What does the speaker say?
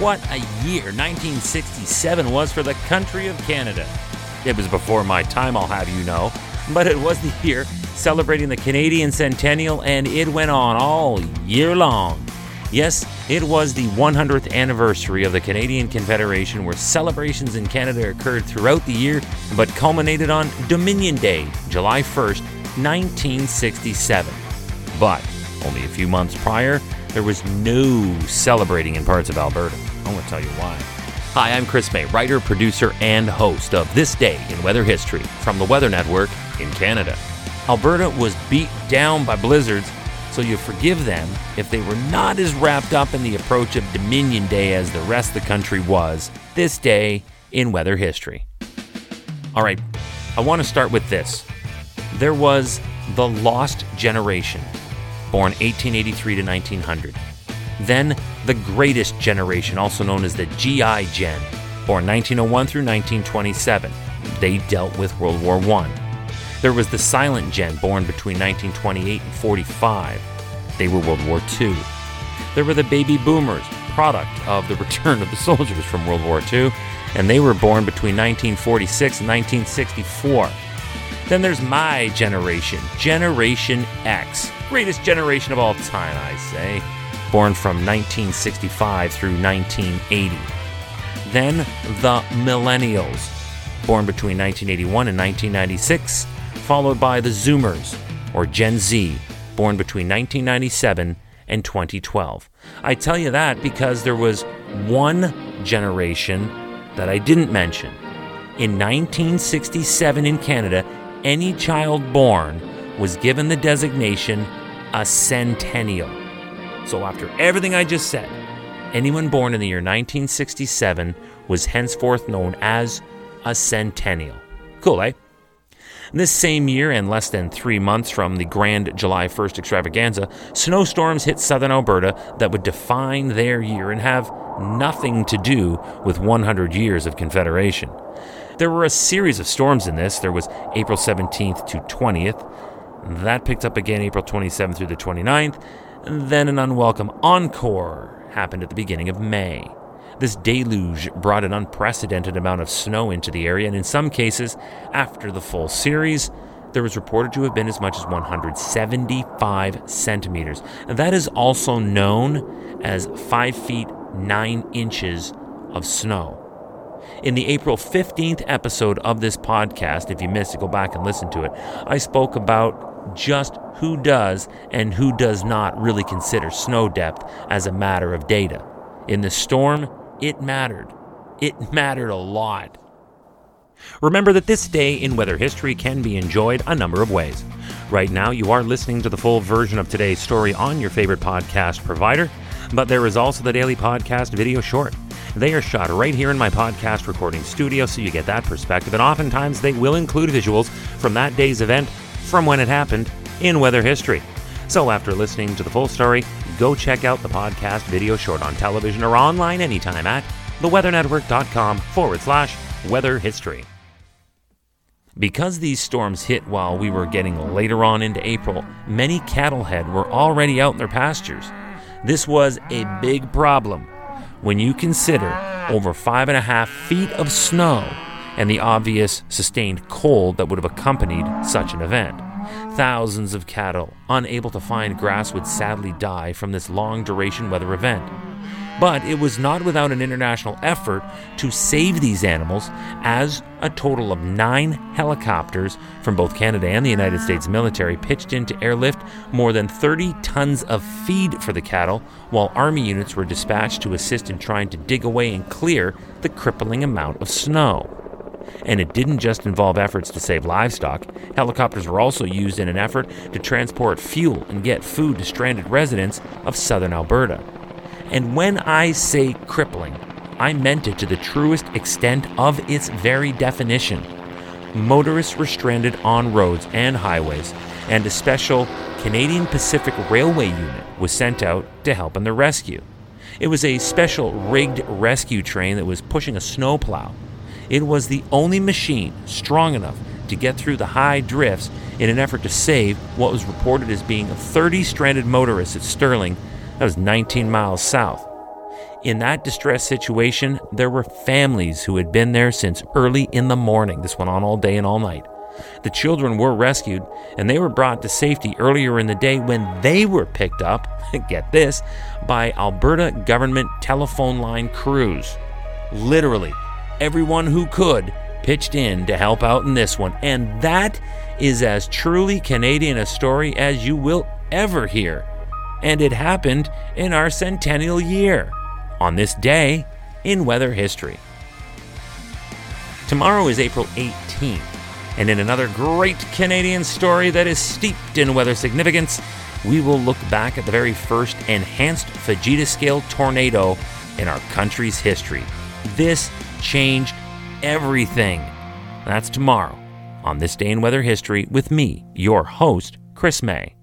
What a year 1967 was for the country of Canada. It was before my time, I'll have you know, but it was the year celebrating the Canadian centennial, and it went on all year long. Yes, it was the 100th anniversary of the Canadian Confederation, where celebrations in Canada occurred throughout the year but culminated on Dominion Day, July 1st, 1967. But only a few months prior, there was no celebrating in parts of Alberta. I'm to tell you why. Hi, I'm Chris May, writer, producer, and host of This Day in Weather History from the Weather Network in Canada. Alberta was beat down by blizzards, so you forgive them if they were not as wrapped up in the approach of Dominion Day as the rest of the country was this day in weather history. All right, I want to start with this. There was the Lost Generation, born 1883 to 1900. Then the Greatest Generation, also known as the GI Gen, born 1901 through 1927. They dealt with World War I. There was the Silent Gen, born between 1928 and 45. They were World War II. There were the Baby Boomers, product of the return of the soldiers from World War II, and they were born between 1946 and 1964. Then there's my generation, Generation X, greatest generation of all time, I say, born from 1965 through 1980. Then the Millennials, born between 1981 and 1996 followed by the Zoomers, or Gen Z, born between 1997 and 2012. I tell you that because there was one generation that I didn't mention. In 1967 in Canada, any child born was given the designation a centennial. So, after everything I just said, anyone born in the year 1967 was henceforth known as a centennial. Cool, eh? This same year, and less than three months from the grand July 1st extravaganza, snowstorms hit southern Alberta that would define their year and have nothing to do with 100 years of Confederation. There were a series of storms in this. There was April 17th to 20th. That picked up again April 27th through the 29th. And then an unwelcome encore happened at the beginning of May. This deluge brought an unprecedented amount of snow into the area, and in some cases, after the full series, there was reported to have been as much as 175 centimeters. And that is also known as 5 feet 9 inches of snow. In the April 15th episode of this podcast, if you missed it, go back and listen to it. I spoke about just who does and who does not really consider snow depth as a matter of data. In the storm, it mattered. It mattered a lot. Remember that this day in weather history can be enjoyed a number of ways. Right now, you are listening to the full version of today's story on your favorite podcast provider, but there is also the daily podcast video short. They are shot right here in my podcast recording studio, so you get that perspective, and oftentimes they will include visuals from that day's event from when it happened in weather history. So after listening to the full story, go check out the podcast video short on television or online anytime at theweathernetwork.com forward slash weather history. Because these storms hit while we were getting later on into April, many cattlehead were already out in their pastures. This was a big problem when you consider over five and a half feet of snow and the obvious sustained cold that would have accompanied such an event. Thousands of cattle, unable to find grass, would sadly die from this long duration weather event. But it was not without an international effort to save these animals, as a total of nine helicopters from both Canada and the United States military pitched in to airlift more than 30 tons of feed for the cattle, while Army units were dispatched to assist in trying to dig away and clear the crippling amount of snow. And it didn't just involve efforts to save livestock. Helicopters were also used in an effort to transport fuel and get food to stranded residents of southern Alberta. And when I say crippling, I meant it to the truest extent of its very definition. Motorists were stranded on roads and highways, and a special Canadian Pacific Railway unit was sent out to help in the rescue. It was a special rigged rescue train that was pushing a snowplow. It was the only machine strong enough to get through the high drifts in an effort to save what was reported as being 30 stranded motorists at Stirling that was 19 miles south. In that distress situation, there were families who had been there since early in the morning. This went on all day and all night. The children were rescued and they were brought to safety earlier in the day when they were picked up, get this, by Alberta government telephone line crews. Literally, everyone who could pitched in to help out in this one. And that is as truly Canadian a story as you will ever hear. And it happened in our centennial year, on this day in weather history. Tomorrow is April 18th, and in another great Canadian story that is steeped in weather significance, we will look back at the very first enhanced Fujita scale tornado in our country's history. This changed everything. That's tomorrow on This Day in Weather History with me, your host, Chris May.